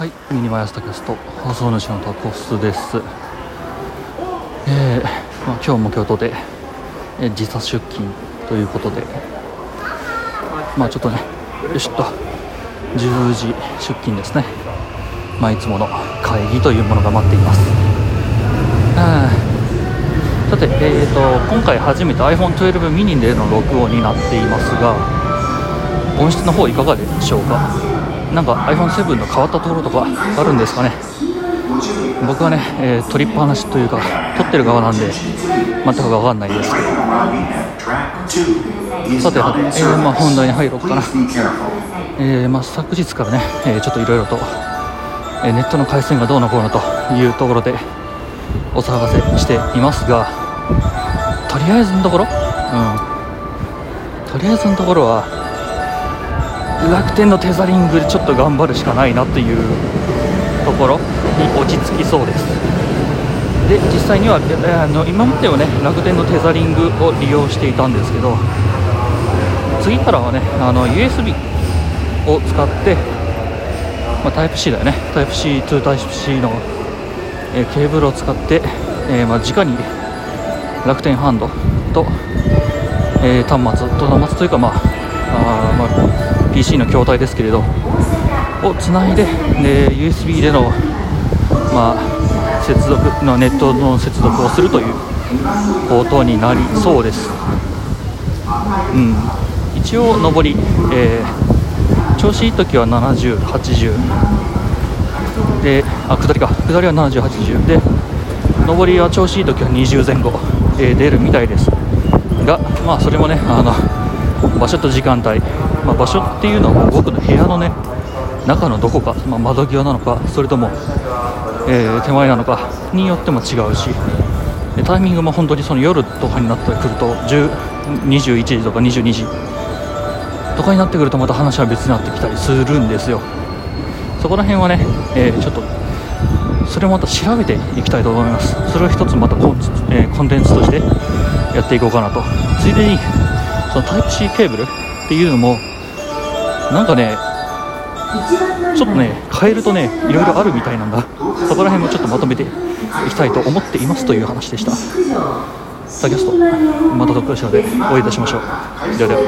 はい、ミニマイアスタキャスト放送主のタコスです。えーまあ、今日も京都で、えー時差出勤ということで、まあちょっとね、よしっと10時出勤ですね。まあいつもの会議というものが待っています。さて、えー、と今回初めて iPhone12 mini での録音になっていますが、音質の方いかがでしょうか？なんか iPhone7 の変わったところとかあるんですかね？僕はね、えー撮りっぱなしというか撮ってる側なんで全く分かんないですけど。さて、えーまあ、本題に入ろうかな、えーまあ、昨日からね、えちょっといろいろと、えネットの回線がどうのこうのというところでお騒がせしていますがとりあえずのところ、うん、とりあえずのところは楽天のテザリングでちょっと頑張るしかないなというところに落ち着きそうです。で実際にはあの今まではね楽天のテザリングを利用していたんですけど次からはねあの USB を使って、まあ、タイプ C だよね。タイプ C 2タイプ C の、えーケーブルを使って、えーまあ、直に楽天ハンドと、えー端末と端末というか、まああまあ、PC の筐体ですけれどをつないでで USB での、まあ、接続のネットの接続をするということになりそうです、うん、一応上り、えー調子いい時は7080であ下りか。下りは7080で上りは調子いい時は20前後、えー出るみたいです。がまあそれもねあの場所と時間帯、まあ、場所っていうのは僕の部屋のね中のどこか、まあ、窓際なのかそれとも、えー手前なのかによっても違うしタイミングも本当にその夜とかになってくると21時とか22時とかになってくるとまた話は別になってきたりするんですよ。そこら辺はね、えーちょっとそれをまた調べていきたいと思います。それを一つまたコン,、えーコンテンツとしてやっていこうかなと。ついでにそのタイプ C ケーブルっていうのもなんかねちょっとね変えるとねいろいろあるみたいなんだ。そこら辺もちょっとまとめていきたいと思っていますという話でした。さあゲストまたどっかしらでお会いいたしましょう。ではでは。